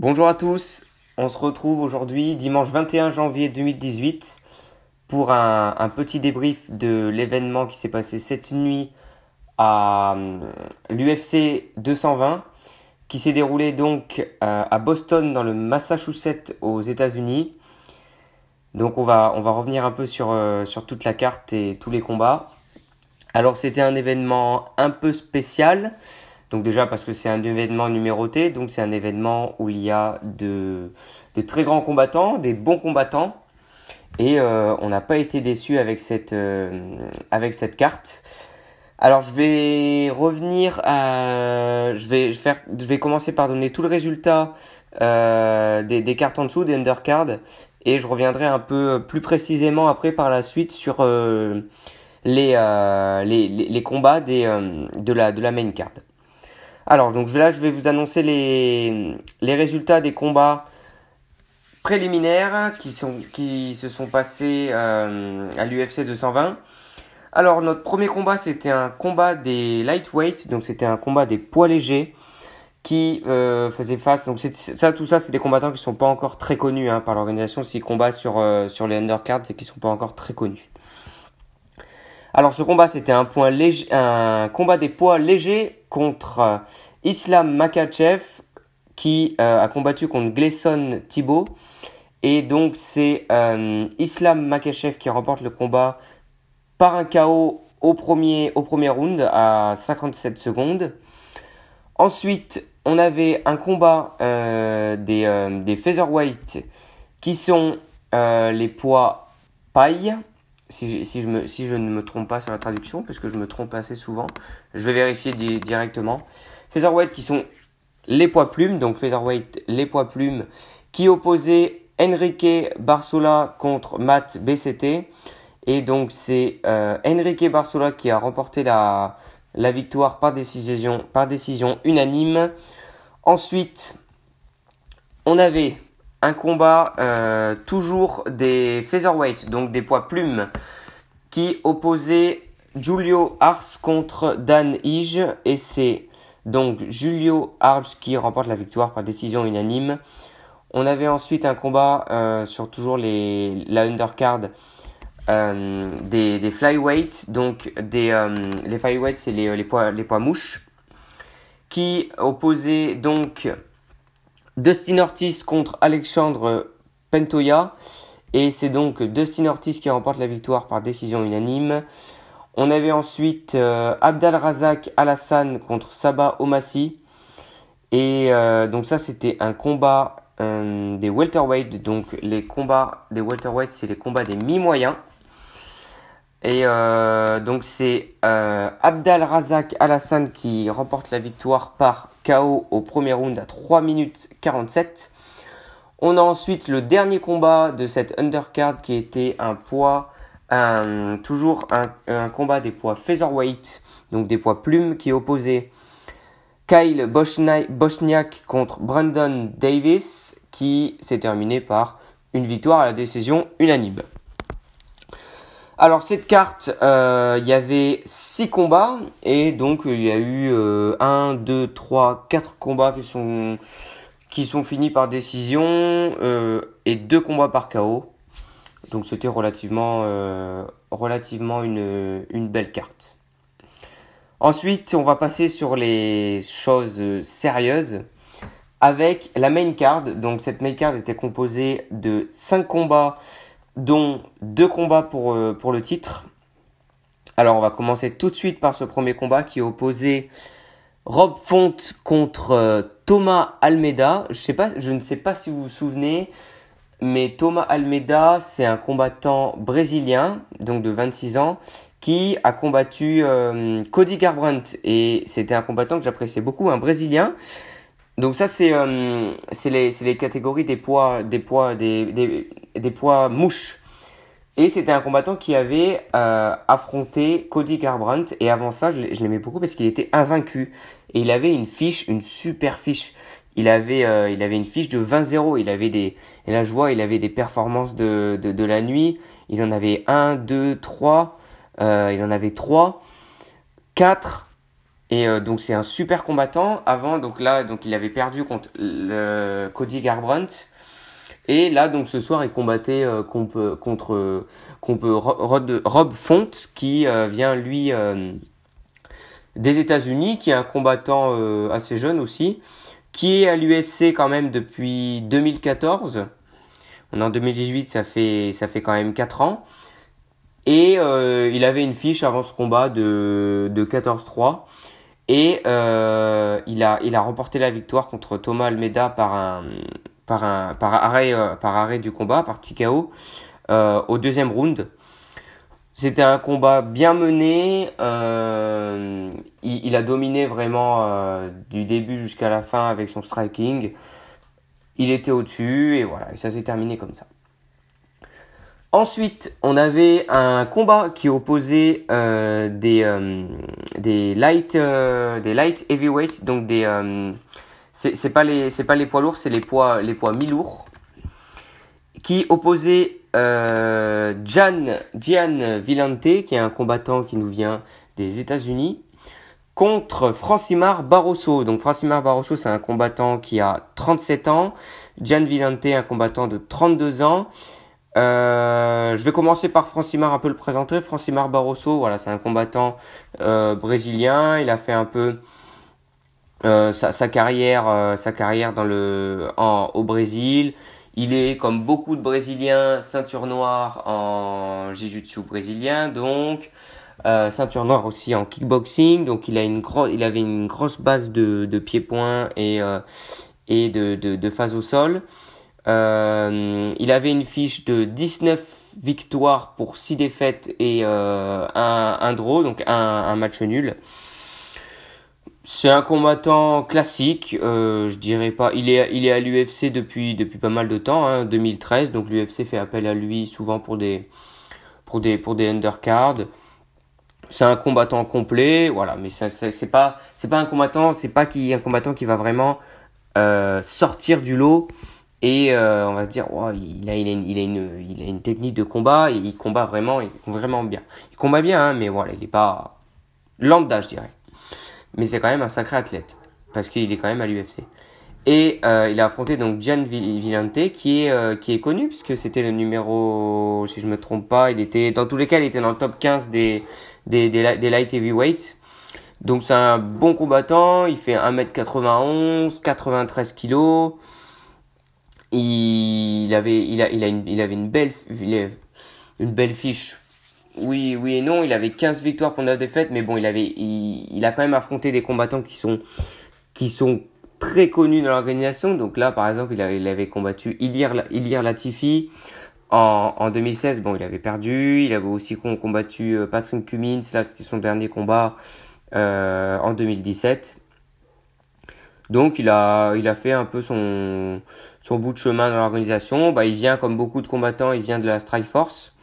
Bonjour à tous, on se retrouve aujourd'hui dimanche 21 janvier 2018 pour un, petit débrief de l'événement qui s'est passé cette nuit à euh, l'UFC 220 qui s'est déroulé donc euh, à Boston dans le Massachusetts aux États-Unis. Donc on va, revenir un peu euh, sur toute la carte et tous les combats. Alors c'était un événement un peu spécial donc déjà parce que c'est un événement numéroté, donc c'est un événement où il y a de, très grands combattants, des bons combattants, et euh, on n'a pas été déçu avec cette, euh, avec cette carte. Alors je vais revenir à, je vais faire, je vais commencer par donner tout le résultat euh, des, cartes en dessous, des undercards, et je reviendrai un peu plus précisément après par la suite sur les, les, les, combats des, de, la, de la main card. Alors, donc là, je vais vous annoncer les, résultats des combats préliminaires qui, se sont passés euh, à l'UFC 220. Alors, notre premier combat, c'était un combat des lightweights, donc c'était un combat des poids légers qui euh, faisait face. Donc, ça, tout ça, c'est des combattants qui sont pas encore très connus hein, par l'organisation. S'ils combattent sur, euh, sur les undercards, c'est qu'ils sont pas encore très connus. Alors ce combat c'était un, un combat des poids légers contre Islam Makachev qui euh, a combattu contre Gleison Thibault. Et donc c'est euh, Islam Makachev qui remporte le combat par un KO au premier, au premier round à 57 secondes. Ensuite on avait un combat des, des featherweight qui sont les poids paille si, si, je me, si je ne me trompe pas sur la traduction, parce que je me trompe assez souvent, je vais vérifier directement. Featherweight qui sont les poids plumes, donc Featherweight les poids plumes, qui opposaient Enrique Barsola contre Matt BCT. Et donc c'est euh, Enrique Barsola qui a remporté la, la victoire par décision, par décision unanime. Ensuite, on avait un combat euh, toujours des featherweight, donc des poids plumes, qui opposait Julio Ars contre Dan Ige et c'est donc Julio Ars qui remporte la victoire par décision unanime. On avait ensuite un combat euh, sur toujours la undercard euh, des, des flyweight, donc des, les flyweight c'est les, les, poids, les poids mouches, qui opposait donc Dustin Ortiz contre Alexandre Pentoya. Et c'est donc Dustin Ortiz qui remporte la victoire par décision unanime. On avait ensuite euh, Razak Alassane contre Sabah Omassi. Et euh, donc ça c'était un combat euh, des welterweight. Donc les combats des welterweight c'est les combats des mi-moyens. Et euh, donc c'est Abdal Razak Alassane qui remporte la victoire par KO au premier round à 3 minutes 47. On a ensuite le dernier combat de cette undercard qui était un poids, toujours un, combat des poids featherweight, donc des poids plumes qui opposait Kyle Bochniak contre Brandon Davis qui s'est terminé par une victoire à la décision unanime. Alors cette carte, euh, il y avait 6 combats et donc il y a eu 1, 2, 3, 4 combats qui sont, qui sont finis par décision euh, et 2 combats par KO. Donc c'était relativement, euh, relativement une, une belle carte. Ensuite, on va passer sur les choses sérieuses avec la main card. Donc cette main card était composée de 5 combats dont deux combats pour, euh, pour le titre. Alors on va commencer tout de suite par ce premier combat qui opposé Rob Font contre euh, Thomas Almeida. Je, je ne sais pas si vous vous souvenez, mais Thomas Almeida, c'est un combattant brésilien, donc de 26 ans, qui a combattu euh, Cody Garbrandt. Et c'était un combattant que j'appréciais beaucoup, un brésilien. Donc ça, c'est euh, les, les, catégories des poids, des poids, des, poids mouches. Et c'était un combattant qui avait euh, affronté Cody Garbrandt. Et avant ça, je l'aimais beaucoup parce qu'il était invaincu. Et il avait une fiche, une super fiche. Il avait, euh, il avait une fiche de 20-0. Il avait des, et là je vois, il avait des performances de, de, la nuit. Il en avait 1, 2, 3. il en avait 3, 4, Et donc c'est un super combattant. Avant, donc là, il avait perdu contre le Cody Garbrandt. Et là, donc ce soir, il combattait contre, contre, contre Rob Font, qui vient lui des États-Unis, qui est un combattant assez jeune aussi, qui est à l'UFC quand même depuis 2014. On est en 2018, ça fait, ça fait quand même 4 ans. Et euh, il avait une fiche avant ce combat de, de 14-3. Et euh, il, a, il a remporté la victoire contre Thomas Almeida par, un, par, un, par, arrêt, euh, par arrêt du combat, par TKO, au deuxième round. C'était un combat bien mené. Euh, il, a dominé vraiment euh, du début jusqu'à la fin avec son striking. Il était au-dessus et voilà, et ça s'est terminé comme ça. Ensuite, on avait un combat qui opposait euh, des, light, des light heavyweight, donc des c'est pas les pas les poids lourds, c'est les poids les poids mi-lourds, qui opposait euh, Gian Villante, qui est un combattant qui nous vient des États-Unis, contre Francimar Barroso. Donc Francimar Barroso, c'est un combattant qui a 37 ans, Gian Villante, un combattant de 32 ans. Euh, je vais commencer par Francimar un peu le présenter. Francimar Barroso, voilà, c'est un combattant euh, brésilien. Il a fait un peu sa, carrière, dans le, au Brésil. Il est comme beaucoup de Brésiliens ceinture noire en jiu-jitsu brésilien, donc euh, ceinture noire aussi en kickboxing. Donc il a une il avait une grosse base de, de pieds-points et et de, de, phase au sol. Euh, il avait une fiche de 19 victoires pour 6 défaites et euh, un, draw, donc un match nul. C'est un combattant classique, euh, je dirais pas. Il est, il est à l'UFC depuis, depuis pas mal de temps, hein, 2013. Donc l'UFC fait appel à lui souvent pour des, pour des, pour des undercards. C'est un combattant complet, voilà. Mais c'est pas, c'est pas un combattant, c'est pas qui un combattant qui va vraiment euh, sortir du lot et euh, on va se dire oh, il, a, il, a il, a une, il a une technique de combat et il combat vraiment il combat vraiment bien il combat bien hein, mais voilà il est pas lambda je dirais mais c'est quand même un sacré athlète parce qu'il est quand même à l'UFC et euh, il a affronté donc Gian Villante qui est euh, qui est connu puisque c'était le numéro si je me trompe pas il était dans tous les cas il était dans le top 15 des des, des, light heavyweight donc c'est un bon combattant il fait 1m91 93 kilos il avait, il a, il a une, il avait une belle, une belle fiche. Oui, oui et non. Il avait 15 victoires pour 9 défaites, mais bon, il avait, il, a quand même affronté des combattants qui sont, qui sont très connus dans l'organisation. Donc là, par exemple, il avait, il combattu Ilir, Ilir Latifi en, en 2016. Bon, il avait perdu. Il avait aussi combattu euh, Patrick Cummins. Là, c'était son dernier combat euh, en 2017. Donc il a, il a fait un peu son, son bout de chemin dans l'organisation. Bah, il vient, comme beaucoup de combattants, il vient de la Strike Force.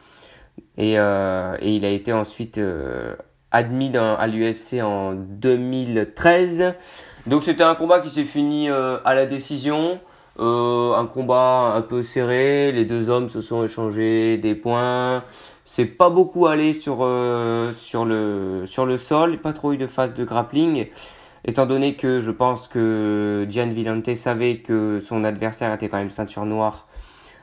Et, euh, et il a été ensuite euh, admis dans, à l'UFC en 2013. Donc c'était un combat qui s'est fini euh, à la décision. Un combat un peu serré. Les deux hommes se sont échangés des points. C'est pas beaucoup allé sur, sur, le, sur le sol. Pas trop eu de phase de grappling étant donné que je pense que Gian Villante savait que son adversaire était quand même ceinture noire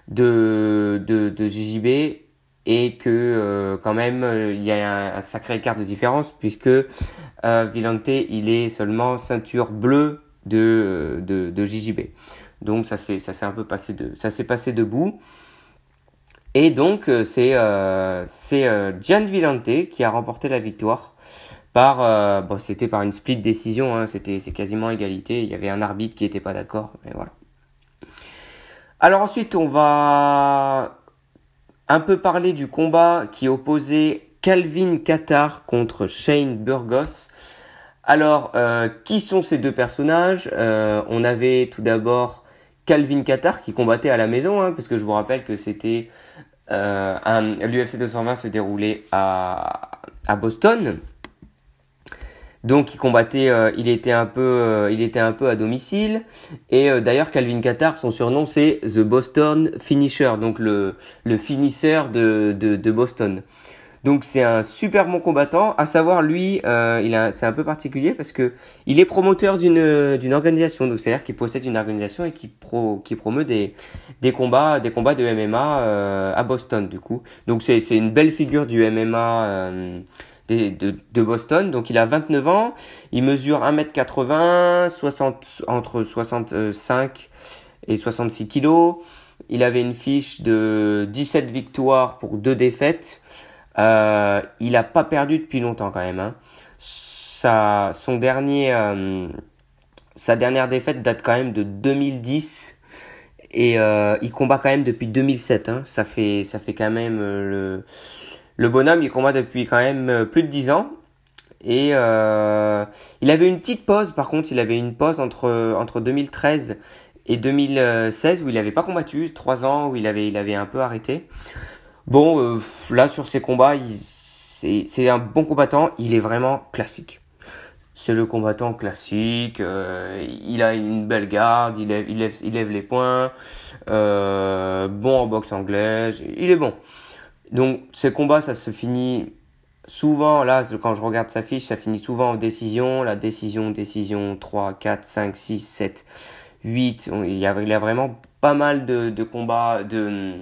de, de, de JJB et que euh, quand même il y a un, sacré écart de différence puisque euh, Villante il est seulement ceinture bleue de, de, de JJB. Donc ça s'est ça s'est un peu passé de ça s'est passé debout. Et donc euh, c'est euh, c'est euh, Gian Villante qui a remporté la victoire par euh, bon, c'était par une split décision hein, c'était c'est quasiment égalité il y avait un arbitre qui était pas d'accord mais voilà alors ensuite on va un peu parler du combat qui opposait Calvin Qatar contre Shane Burgos. Alors euh, qui sont ces deux personnages? Euh, on avait tout d'abord Calvin Qatar qui combattait à la maison hein, parce que je vous rappelle que c'était euh, l'UFC 220 se déroulait à, à Boston donc il combattait, euh, il était un peu, euh, il était un peu à domicile. Et euh, d'ailleurs Calvin Qatar, son surnom c'est The Boston Finisher, donc le le finisseur de, de, de Boston. Donc c'est un super bon combattant. À savoir lui, il a, c'est un peu particulier parce que il est promoteur d'une d'une organisation. Donc c'est-à-dire qu'il possède une organisation et qui pro qui promeut des des combats des combats de MMA à Boston du coup. Donc c'est c'est une belle figure du MMA. De, de, Boston. Donc il a 29 ans, il mesure 1m80, 60, entre 65 et 66 kilos. Il avait une fiche de 17 victoires pour 2 défaites. Euh, il n'a pas perdu depuis longtemps quand même. Hein. Sa, son dernier, euh, sa dernière défaite date quand même de 2010 et euh, il combat quand même depuis 2007. Hein. Ça fait, ça fait quand même le, le bonhomme. Il combat depuis quand même euh, plus de 10 ans. Et euh, il avait une petite pause. Par contre, il avait une pause entre entre 2013 et 2016 où il n'avait pas combattu, 3 ans où il avait, il avait un peu arrêté. Bon, euh, là sur ses combats, c'est un bon combattant, il est vraiment classique. C'est le combattant classique, euh, il a une belle garde, il lève, il lève, il lève les poings, euh, bon en boxe anglaise, il est bon. Donc ses combats, ça se finit souvent, là quand je regarde sa fiche, ça finit souvent en décision, la décision, décision 3, 4, 5, 6, 7. 8. Il y a, vraiment pas mal de, de combats, de,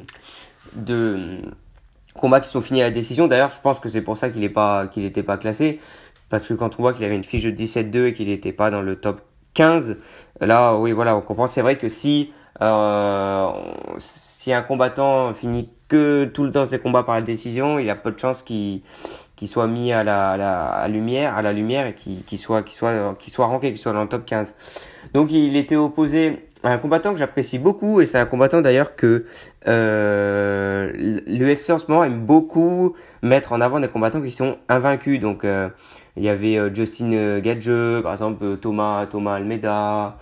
de combats qui sont finis à la décision. D'ailleurs, je pense que c'est pour ça qu'il n'était pas, pas classé. Parce que quand on voit qu'il avait une fiche de 17-2 et qu'il n'était pas dans le top 15, là, oui, voilà, on comprend. C'est vrai que si, euh, si un combattant finit que tout le temps ses combats par la décision, il a peu de chances qu'il qu'il soit mis à la, à la lumière, à la lumière et qu'il soit, qu'il soit, qu'il soit ranké, qu'il soit dans le top 15. Donc il était opposé à un combattant que j'apprécie beaucoup et c'est un combattant d'ailleurs que euh, l'UFC en ce moment aime beaucoup mettre en avant des combattants qui sont invaincus. Donc euh, il y avait euh, Justin Gadge, par exemple Thomas Thomas Almeida.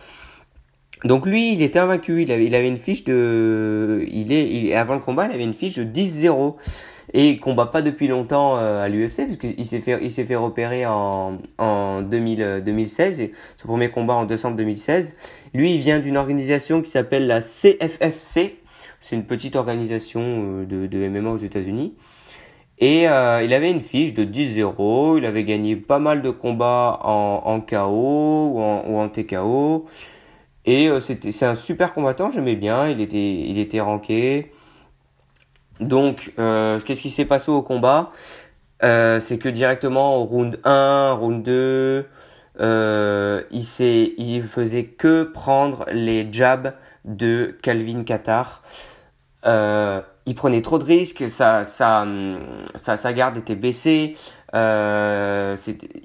Donc lui, il était invaincu, il avait, une fiche de... Il est, avant le combat, il avait une fiche de 10-0 et il combat pas depuis longtemps euh, à l'UFC puisqu'il s'est fait fait repérer en en 2000, 2016 et son premier combat en décembre 2016. Lui, il vient d'une organisation qui s'appelle la CFFC. C'est une petite organisation euh, de, MMA aux États-Unis. Et euh, il avait une fiche de 10-0, il avait gagné pas mal de combats en, KO ou en TKO. Et c'était c'est un super combattant, j'aimais bien, il était il était ranké. Donc, euh, qu'est-ce qui s'est passé au combat? Euh, C'est que directement au round 1, round 2, euh, il, il faisait que prendre les jabs de Calvin Qatar. Euh, il prenait trop de risques, sa, sa, garde était baissée. Euh,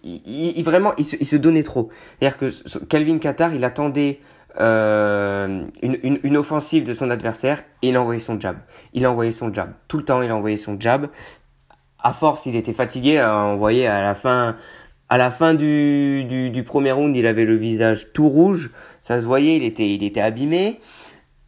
il, il, vraiment, il se, il se donnait trop. C'est-à-dire que Calvin Qatar, il attendait euh, une, une, une, offensive de son adversaire et il a envoyé son jab. Il a envoyé son jab. Tout le temps, il a envoyé son jab. À force, il était fatigué. On voyait à la fin, à la fin du, du, du, premier round, il avait le visage tout rouge. Ça se voyait, il était, il était abîmé.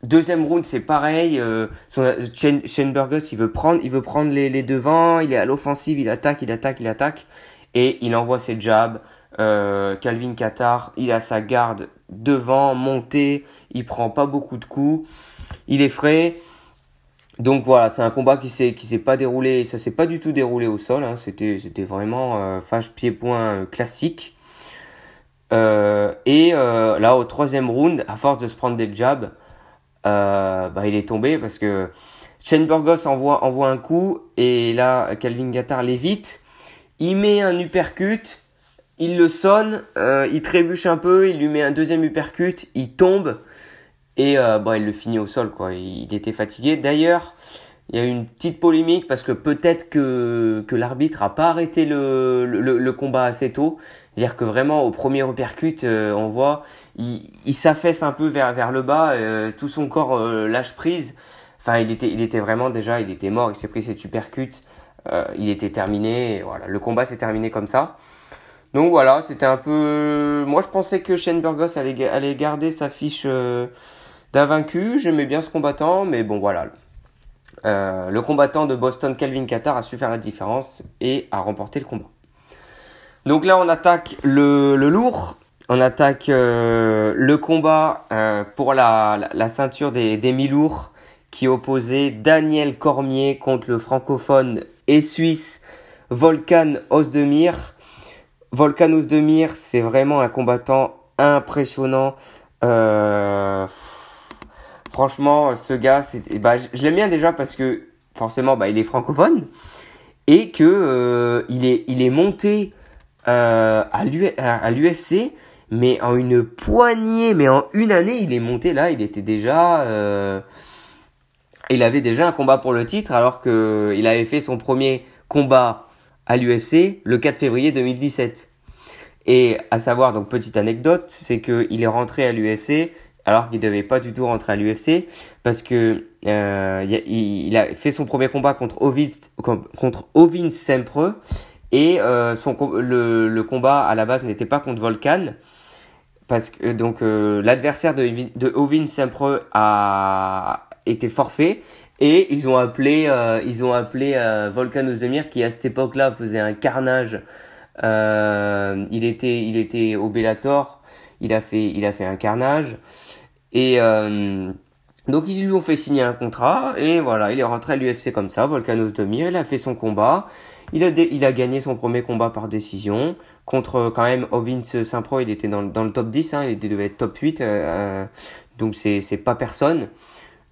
Deuxième round, c'est pareil. Euh, son, Shane, il veut prendre, il veut prendre les, les devants. Il est à l'offensive, il attaque, il attaque, il attaque. Et il envoie ses jabs. Euh, Calvin Qatar, il a sa garde devant, monté, il prend pas beaucoup de coups, il est frais. Donc voilà, c'est un combat qui s'est qui s'est pas déroulé, ça s'est pas du tout déroulé au sol, hein, c'était c'était vraiment euh, fâche pied point classique. Euh, et euh, là au troisième round, à force de se prendre des jabs, bah, il est tombé parce que Shane Burgos envoie envoie un coup et là Calvin Gattard l'évite, il met un uppercut il le sonne, euh, il trébuche un peu, il lui met un deuxième uppercut, il tombe et euh, bah, il le finit au sol quoi. Il était fatigué. D'ailleurs, il y a eu une petite polémique parce que peut-être que, que l'arbitre a pas arrêté le, le, combat assez tôt. C'est-à-dire que vraiment au premier uppercut, euh, on voit, il, il s'affaisse un peu vers, vers le bas, euh, tout son corps euh, lâche prise. Enfin, il était, il était vraiment déjà, il était mort, il s'est pris cet uppercut, il était terminé. voilà, le combat s'est terminé comme ça. Donc voilà, c'était un peu. Moi, je pensais que Shane Burgos allait, allait garder sa fiche euh, d'invaincu. J'aimais bien ce combattant, mais bon, voilà. Euh, le combattant de Boston, Calvin Qatar, a su faire la différence et a remporté le combat. Donc là, on attaque le, lourd. On attaque euh, le combat pour la, la, ceinture des, des mi-lourds qui opposait Daniel Cormier contre le francophone et suisse Volkan Ozdemir. Volkan Ozdemir, c'est vraiment un combattant impressionnant. Euh, franchement, ce gars, bah, je l'aime bien déjà parce que forcément, bah, il est francophone et que euh, il est il est monté euh, à l'UFC, mais en une poignée, mais en une année, il est monté là, il était déjà il avait déjà un combat pour le titre alors que il avait fait son premier combat à l'UFC le 4 février 2017. Et à savoir, donc petite anecdote, c'est qu'il est rentré à l'UFC alors qu'il devait pas du tout rentrer à l'UFC parce que euh, il, a fait son premier combat contre contre Ovin Sempre et euh, son le, combat à la base n'était pas contre Volkan parce que donc euh, l'adversaire de, de Ovin Sempre a été forfait et ils ont appelé euh, ils ont appelé euh, Volkan Ozdemir qui à cette époque-là faisait un carnage. Euh, il était il était au Bellator. Il a fait il a fait un carnage. Et euh, donc ils lui ont fait signer un contrat. Et voilà, il est rentré à l'UFC comme ça, Volkanos Demir, il a fait son combat, il a, il a gagné son premier combat par décision contre quand même Ovins Saint-Pro, il était dans, dans, le top 10, hein, il devait être top 8, euh, euh, donc c'est pas personne.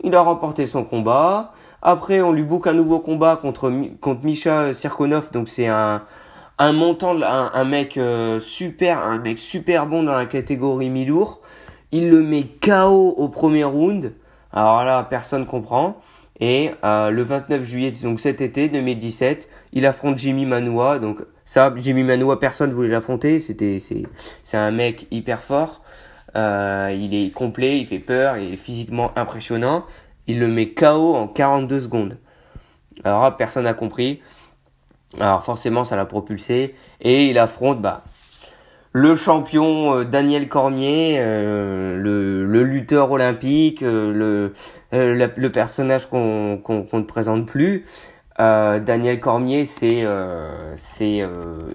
Il a remporté son combat. Après, on lui boucle un nouveau combat contre, contre Misha Sirkonov, donc c'est un, un montant, un, mec euh, super, un mec super bon dans la catégorie mi-lourd. Il le met KO au premier round. Alors là, personne comprend. Et euh, le 29 juillet, donc cet été 2017, il affronte Jimmy Manoa. Donc ça, Jimmy Manoa, personne voulait l'affronter. C'était, c'est, c'est un mec hyper fort. Euh, il est complet, il fait peur, il est physiquement impressionnant. Il le met KO en 42 secondes. Alors personne n'a compris. Alors forcément, ça l'a propulsé. Et il affronte, bah, le champion euh, Daniel Cormier, euh, le, lutteur olympique, euh, le, le, personnage qu'on ne présente plus. Daniel Cormier, c'est c'est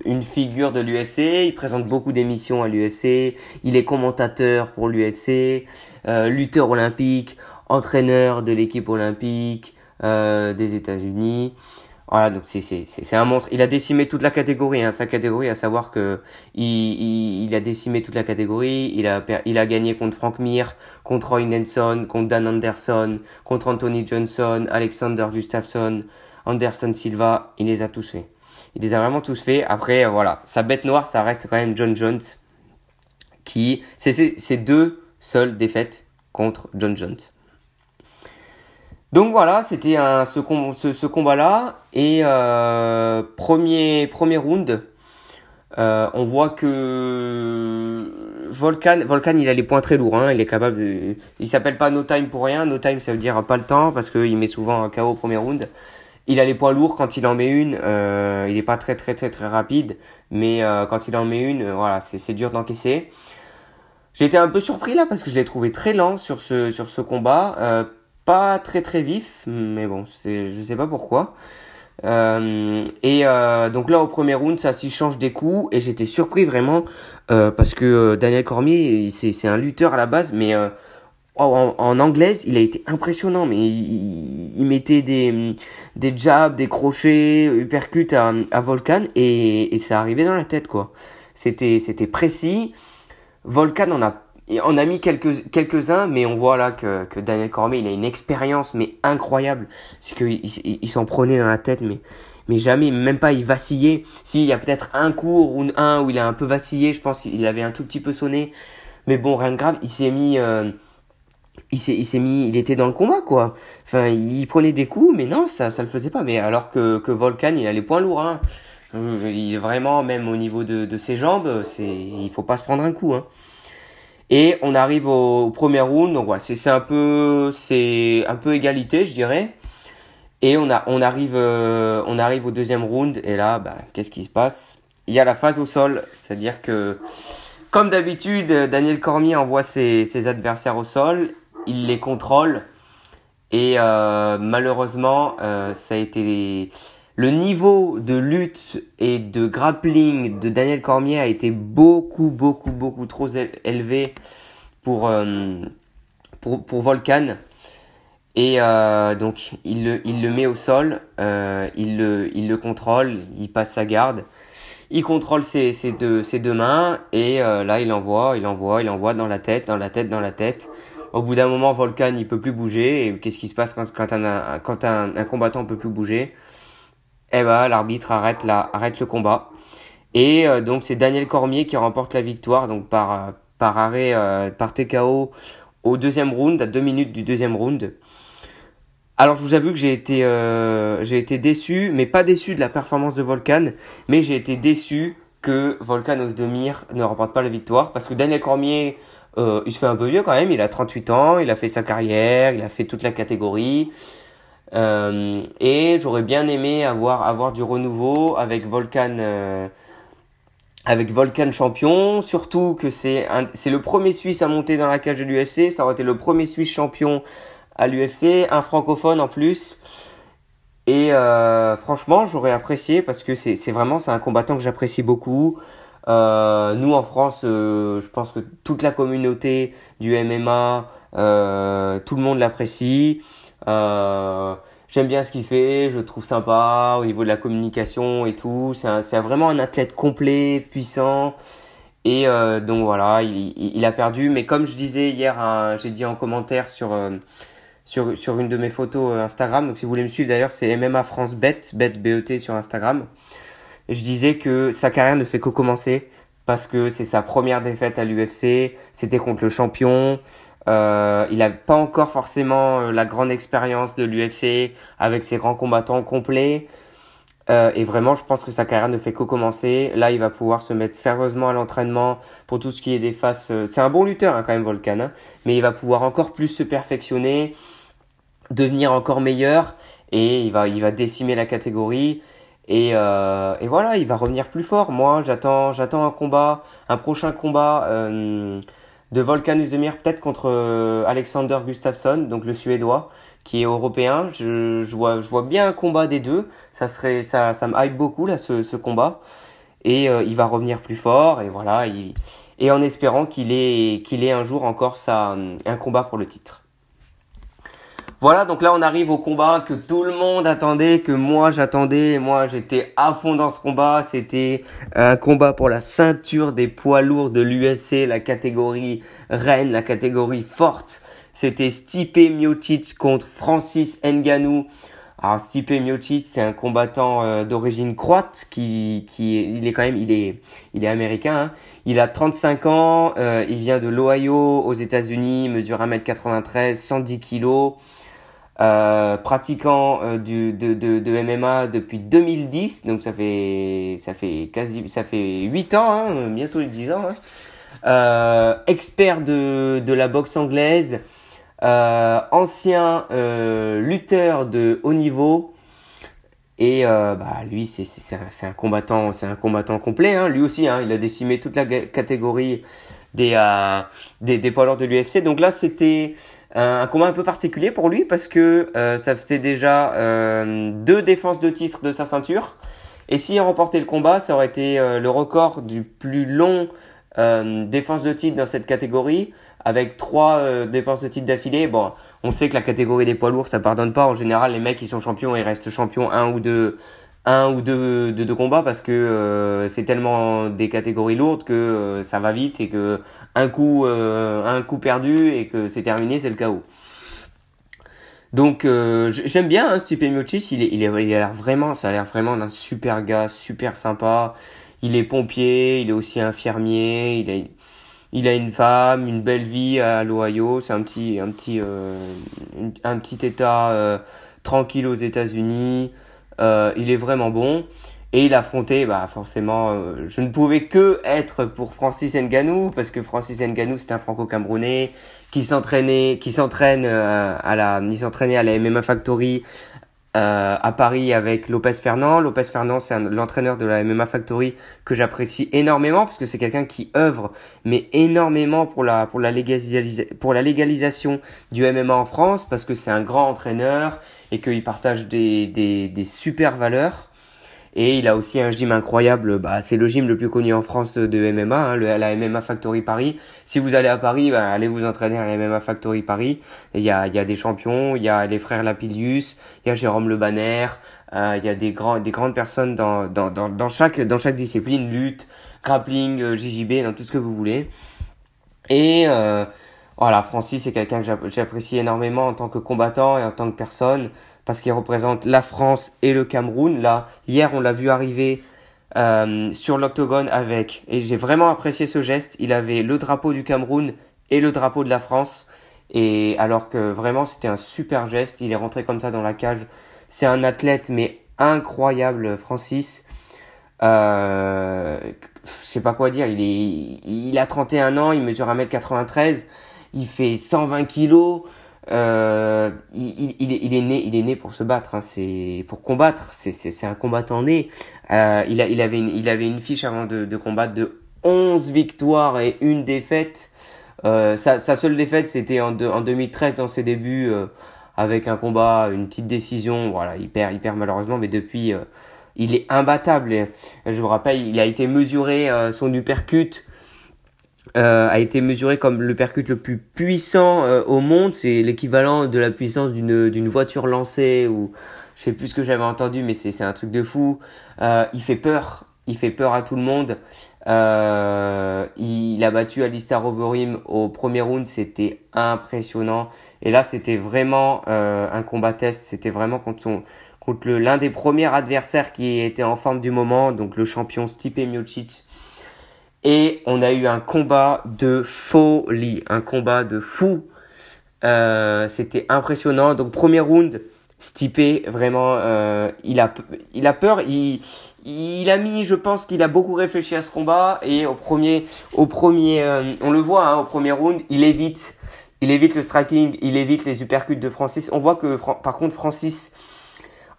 une figure de l'UFC. Il présente beaucoup d'émissions à l'UFC. Il est commentateur pour l'UFC, lutteur olympique, entraîneur de l'équipe olympique des États-Unis. Voilà, donc c'est un monstre. Il a décimé toute la catégorie, hein, sa catégorie, à savoir que il, il, il, a décimé toute la catégorie. Il a il a gagné contre Frank Mir, contre Roy Nelson, contre Dan Anderson, contre Anthony Johnson, Alexander Gustafsson, Anderson Silva. Il les a tous fait. Il les a vraiment tous fait. Après, voilà, sa bête noire, ça reste quand même John Jones, qui c'est ses deux seules défaites contre John Jones. Donc voilà, c'était ce, combat-là. Et euh, premier, round, euh, on voit que Volcan, il a les points très lourds. Hein, il est capable. Il s'appelle pas No Time pour rien. No Time, ça veut dire pas le temps parce qu'il met souvent un KO au premier round. Il a les points lourds quand il en met une. Euh, il est pas très très très très rapide, mais euh, quand il en met une, voilà, c'est dur d'encaisser. J'ai été un peu surpris là parce que je l'ai trouvé très lent sur ce sur ce combat. Euh, pas très très vif, mais bon, c'est, je sais pas pourquoi. Euh, et euh, donc là au premier round ça s'y change des coups et j'étais surpris vraiment euh, parce que euh, Daniel Cormier c'est, un lutteur à la base mais euh, en, en, anglaise il a été impressionnant mais il, il, mettait des, des jabs, des crochets, uppercuts à, à Volcan et, et ça arrivait dans la tête quoi. C'était, c'était précis. Volcan en a on a mis quelques, quelques-uns, mais on voit là que, que Daniel Cormier, il a une expérience, mais incroyable. C'est qu'il il, s'en prenait dans la tête, mais, mais jamais, même pas il vacillait. S'il y a peut-être un cours ou un où il a un peu vacillé, je pense qu'il avait un tout petit peu sonné. Mais bon, rien de grave, il s'est mis, euh, il s'est, il s'est mis, il était dans le combat, quoi. Enfin, il prenait des coups, mais non, ça, ça le faisait pas. Mais alors que, que Volcan, il a les points lourds, hein. Il est vraiment, même au niveau de, de ses jambes, c'est, il faut pas se prendre un coup, hein. Et on arrive au, premier round, donc voilà, c'est un peu c'est un peu égalité, je dirais. Et on a on arrive euh, on arrive au deuxième round et là, bah, qu'est-ce qui se passe? Il y a la phase au sol, c'est-à-dire que comme d'habitude, Daniel Cormier envoie ses, ses, adversaires au sol, il les contrôle et euh, malheureusement, euh, ça a été le niveau de lutte et de grappling de Daniel Cormier a été beaucoup, beaucoup, beaucoup trop élevé pour, euh, pour, pour Volcan. Et donc il le, il le met au sol, il, le, il le contrôle, il passe sa garde, il contrôle ses, ses, deux, ses deux mains et là il envoie, il envoie, il envoie dans la tête, dans la tête, dans la tête. Au bout d'un moment, Volcan il peut plus bouger. Et qu'est-ce qui se passe quand, un, quand un, un combattant peut plus bouger? Eh ben l'arbitre arrête, le combat. Et euh, donc c'est Daniel Cormier qui remporte la victoire donc par, arrêt, euh, par TKO au deuxième round, à deux minutes du deuxième round. Alors je vous avoue que j'ai été, euh, déçu, mais pas déçu de la performance de Volcan, mais j'ai été déçu que Volkan Ozdemir ne remporte pas la victoire, parce que Daniel Cormier, euh, il se fait un peu vieux quand même, il a 38 ans, il a fait sa carrière, il a fait toute la catégorie, euh, et j'aurais bien aimé avoir, avoir du renouveau avec Volcan, euh, avec Volcan champion, surtout que c'est le premier Suisse à monter dans la cage de l'UFC, ça aurait été le premier Suisse champion à l'UFC, un francophone en plus. Et franchement, j'aurais apprécié parce que c'est vraiment un combattant que j'apprécie beaucoup. Euh, nous en France, euh, je pense que toute la communauté du MMA, euh, tout le monde l'apprécie. Euh, J'aime bien ce qu'il fait, je le trouve sympa au niveau de la communication et tout. C'est vraiment un athlète complet, puissant. Et euh, donc voilà, il, a perdu. Mais comme je disais hier, j'ai dit en commentaire sur sur, sur une de mes photos euh, Instagram. Donc si vous voulez me suivre d'ailleurs, c'est MMA France Bet, Bet BET sur Instagram. Je disais que sa carrière ne fait que commencer parce que c'est sa première défaite à l'UFC, c'était contre le champion. Euh, il n'a pas encore forcément euh, la grande expérience de l'UFC avec ses grands combattants complets. Euh, et vraiment, je pense que sa carrière ne fait que commencer. Là, il va pouvoir se mettre sérieusement à l'entraînement pour tout ce qui est des faces. Euh, c'est un bon lutteur hein, quand même, Volcan, hein, mais il va pouvoir encore plus se perfectionner devenir encore meilleur et il va, il va décimer la catégorie. Et, euh, et voilà, il va revenir plus fort. Moi, j'attends, j'attends un combat, un prochain combat euh, de Volkanus Demir, peut-être contre euh, Alexander Gustafsson, donc le Suédois, qui est européen. Je, je, vois, je vois bien un combat des deux. Ça serait, ça, ça me hype beaucoup là, ce, ce combat. Et euh, il va revenir plus fort. Et voilà, il, et en espérant qu'il ait, qu'il ait un jour encore ça, un combat pour le titre. Voilà, donc là on arrive au combat que tout le monde attendait, que moi j'attendais. Moi j'étais à fond dans ce combat. C'était un combat pour la ceinture des poids lourds de l'UFC, la catégorie reine, la catégorie forte. C'était Stipe Miocic contre Francis Ngannou. Alors Stipe Miocic, c'est un combattant euh, d'origine croate qui qui il est quand même il est il est américain. Hein. Il a 35 ans, euh, il vient de l'Ohio aux États-Unis, mesure 1m93, 110 kg. Euh, pratiquant euh, du, de, de, de, MMA depuis 2010, donc ça fait, ça fait quasi, ça fait 8 ans, hein, bientôt les 10 ans. Hein. Euh, expert de, de la boxe anglaise, euh, ancien lutteur de haut niveau. Et bah lui c'est c'est un, un, combattant c'est un combattant complet hein. lui aussi hein, il a décimé toute la catégorie des des, des poids lourds de l'UFC donc là c'était un combat un peu particulier pour lui parce que euh, ça faisait déjà euh, deux défenses de titre de sa ceinture. Et s'il remportait le combat, ça aurait été euh, le record du plus long défense de titre dans cette catégorie, avec trois défenses de titre d'affilée. Bon, on sait que la catégorie des poids lourds, ça pardonne pas. En général, les mecs qui sont champions, ils restent champions un ou deux combats parce que c'est tellement des catégories lourdes que ça va vite et que un coup, euh, un coup perdu et que c'est terminé, c'est le chaos. Donc euh, j'aime bien hein, Stipe Miocic, il, il, a l'air vraiment, ça a l'air vraiment d'un super gars, super sympa. Il est pompier, il est aussi infirmier, il a, il a une femme, une belle vie à l'Ohio. C'est un petit, un petit, euh, un petit État tranquille aux États-Unis. Il est vraiment bon. Et il affrontait, bah forcément, euh, je ne pouvais que être pour Francis Nganou parce que Francis Nganou c'est un franco-camerounais qui s'entraînait, qui s'entraîne euh, à la, il s'entraînait à la MMA Factory euh, à Paris avec Lopez Fernand. Lopez Fernand c'est l'entraîneur de la MMA Factory que j'apprécie énormément parce que c'est quelqu'un qui œuvre mais énormément pour la pour la pour la légalisation du MMA en France parce que c'est un grand entraîneur et qu'il partage des des des super valeurs. Et il a aussi un gym incroyable. Bah, c'est le gym le plus connu en France de MMA, hein, la MMA Factory Paris. Si vous allez à Paris, bah, allez vous entraîner à la MMA Factory Paris. Il y a, y a des champions, il y a les frères Lapilius, il y a Jérôme Le Banner, euh, il y a des, grands, des grandes personnes dans, dans, dans, dans, chaque, dans chaque discipline, lutte, grappling, euh, JJB, dans tout ce que vous voulez. Et euh, voilà, Francis c'est quelqu'un que j'apprécie énormément en tant que combattant et en tant que personne parce qu'il représente la France et le Cameroun. Là, hier, on l'a vu arriver euh, sur l'octogone avec, et j'ai vraiment apprécié ce geste, il avait le drapeau du Cameroun et le drapeau de la France. Et alors que vraiment, c'était un super geste, il est rentré comme ça dans la cage. C'est un athlète, mais incroyable, Francis. Euh, je sais pas quoi dire, il, est, il a 31 ans, il mesure 1m93, il fait 120 kilos. Euh, il, il, il, est né, il est né pour se battre, hein, c'est pour combattre, c'est, un combattant né. Euh, il, a, il, avait une, il avait une fiche avant de, de combattre de 11 victoires et une défaite. Euh, sa, sa, seule défaite, c'était en, en 2013 dans ses débuts, euh, avec un combat, une petite décision. Voilà, il perd, il perd malheureusement, mais depuis, euh, il est imbattable. Je vous rappelle, il a été mesuré, son uppercut euh, a été mesuré comme le percut le plus puissant euh, au monde. C'est l'équivalent de la puissance d'une, d'une voiture lancée ou je sais plus ce que j'avais entendu, mais c'est, un truc de fou. Euh, il fait peur. Il fait peur à tout le monde. Euh, il a battu Alistair Overeem au premier round. C'était impressionnant. Et là, c'était vraiment un combat test. C'était vraiment contre son, contre l'un des premiers adversaires qui était en forme du moment, donc le champion Stipe Miocic. Et on a eu un combat de folie, un combat de fou. Euh, C'était impressionnant. Donc premier round, Stipe, vraiment, euh, il, a, il a peur. Il, il a mis, je pense qu'il a beaucoup réfléchi à ce combat. Et au premier, au premier euh, on le voit, hein, au premier round, il évite, il évite le striking, il évite les uppercuts de Francis. On voit que par contre Francis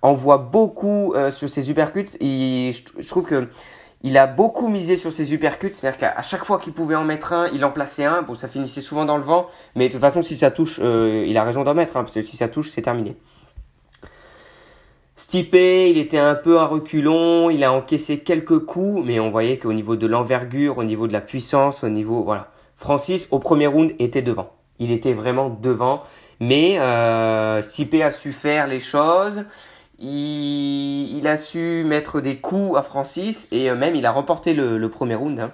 envoie beaucoup euh, sur ses uppercuts. Et je, je trouve que il a beaucoup misé sur ses uppercuts, c'est-à-dire qu'à chaque fois qu'il pouvait en mettre un, il en plaçait un. Bon, ça finissait souvent dans le vent, mais de toute façon, si ça touche, euh, il a raison d'en mettre, hein, parce que si ça touche, c'est terminé. Stipe, il était un peu à reculons, il a encaissé quelques coups, mais on voyait qu'au niveau de l'envergure, au niveau de la puissance, au niveau, voilà. Francis, au premier round, était devant. Il était vraiment devant, mais euh, Stipe a su faire les choses. Il, a su mettre des coups à Francis et euh, même il a remporté le, premier round. Hein.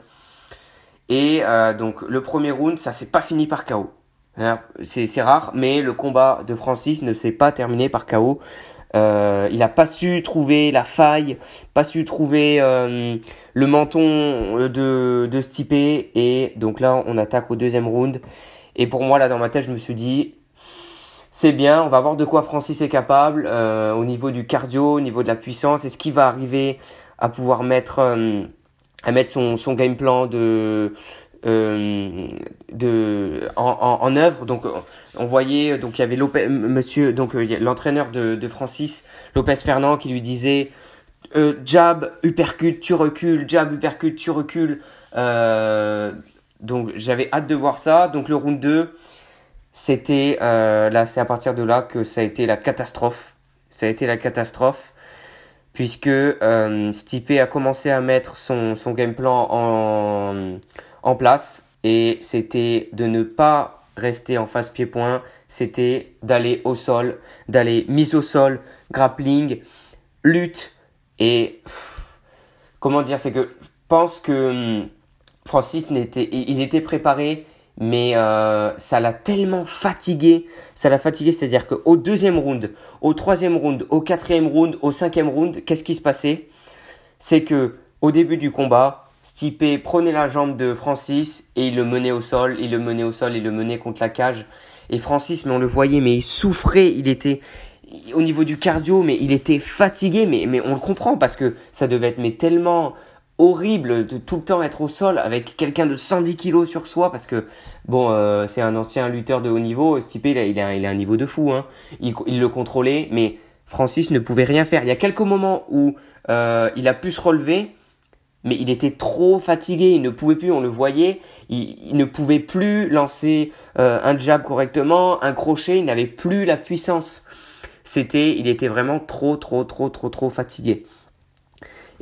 Et euh, donc le premier round, ça s'est pas fini par KO. C'est rare, mais le combat de Francis ne s'est pas terminé par KO. Euh, il n'a pas su trouver la faille, pas su trouver le menton de, de Stipe. Et donc là, on attaque au deuxième round. Et pour moi, là, dans ma tête, je me suis dit, c'est bien, on va voir de quoi Francis est capable euh, au niveau du cardio, au niveau de la puissance, est-ce qu'il va arriver à pouvoir mettre, euh, à mettre son, son game plan de, euh, de, en, en, en, œuvre? Donc, on voyait, donc il y avait Lopez, monsieur, donc l'entraîneur de, de Francis, Lopez Fernand, qui lui disait euh, jab, uppercut, tu recules, jab, uppercut, tu recules. donc, j'avais hâte de voir ça. Donc, le round 2 c'était euh, là, c'est à partir de là que ça a été la catastrophe. Ça a été la catastrophe puisque euh, Stipe a commencé à mettre son, son game plan en, en place et c'était de ne pas rester en face pied-point, c'était d'aller au sol, d'aller mise au sol, grappling, lutte et comment dire, c'est que je pense que hum, Francis n'était, il était préparé mais euh, ça l'a tellement fatigué, ça l'a fatigué, c'est-à-dire qu'au deuxième round, au troisième round, au quatrième round, au cinquième round, qu'est-ce qui se passait? C'est que au début du combat, Stipe prenait la jambe de Francis et il le menait au sol, il le menait au sol, il le menait contre la cage. Et Francis, mais on le voyait, mais il souffrait, il était au niveau du cardio, mais il était fatigué, mais, mais on le comprend parce que ça devait être mais tellement horrible de tout le temps être au sol avec quelqu'un de 110 kilos sur soi parce que bon euh, c'est un ancien lutteur de haut niveau Stipe il a, il a, il a un niveau de fou hein. il, il, le contrôlait mais Francis ne pouvait rien faire. Il y a quelques moments où euh, il a pu se relever mais il était trop fatigué il ne pouvait plus on le voyait il, il ne pouvait plus lancer euh, un jab correctement un crochet il n'avait plus la puissance. C'était il était vraiment trop trop trop trop trop fatigué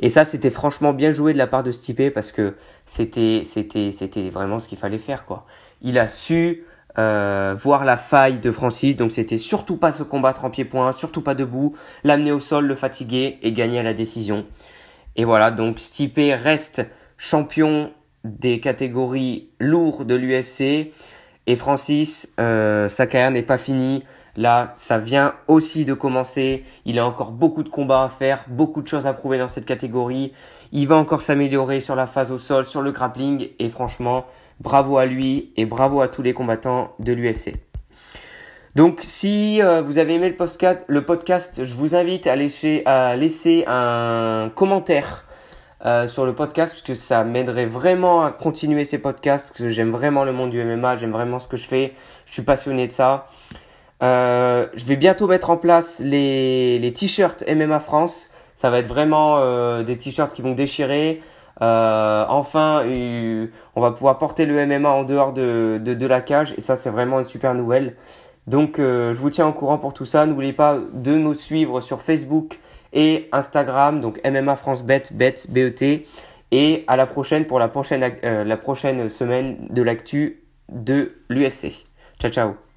Et ça, c'était franchement bien joué de la part de Stipe parce que c'était, c'était, c'était vraiment ce qu'il fallait faire, quoi. Il a su euh, voir la faille de Francis, donc c'était surtout pas se combattre en pied-point, surtout pas debout, l'amener au sol, le fatiguer et gagner à la décision. Et voilà, donc Stipe reste champion des catégories lourdes de l'UFC. Et Francis, euh, sa carrière n'est pas finie. Là, ça vient aussi de commencer. Il a encore beaucoup de combats à faire, beaucoup de choses à prouver dans cette catégorie. Il va encore s'améliorer sur la phase au sol, sur le grappling. Et franchement, bravo à lui et bravo à tous les combattants de l'UFC. Donc, si euh, vous avez aimé le podcast, le podcast, je vous invite à laisser, à laisser un commentaire euh, sur le podcast parce que ça m'aiderait vraiment à continuer ces podcasts j'aime vraiment le monde du MMA, j'aime vraiment ce que je fais, je suis passionné de ça. Euh, je vais bientôt mettre en place les, t-shirts MMA France. Ça va être vraiment euh, des t-shirts qui vont déchirer. Euh, enfin, on va pouvoir porter le MMA en dehors de, la cage et ça c'est vraiment une super nouvelle. Donc je vous tiens au courant pour tout ça. N'oubliez pas de nous suivre sur Facebook et Instagram, donc MMA France Bet, Bet, BET. Et à la prochaine pour la prochaine semaine de l'actu de l'UFC. Ciao ciao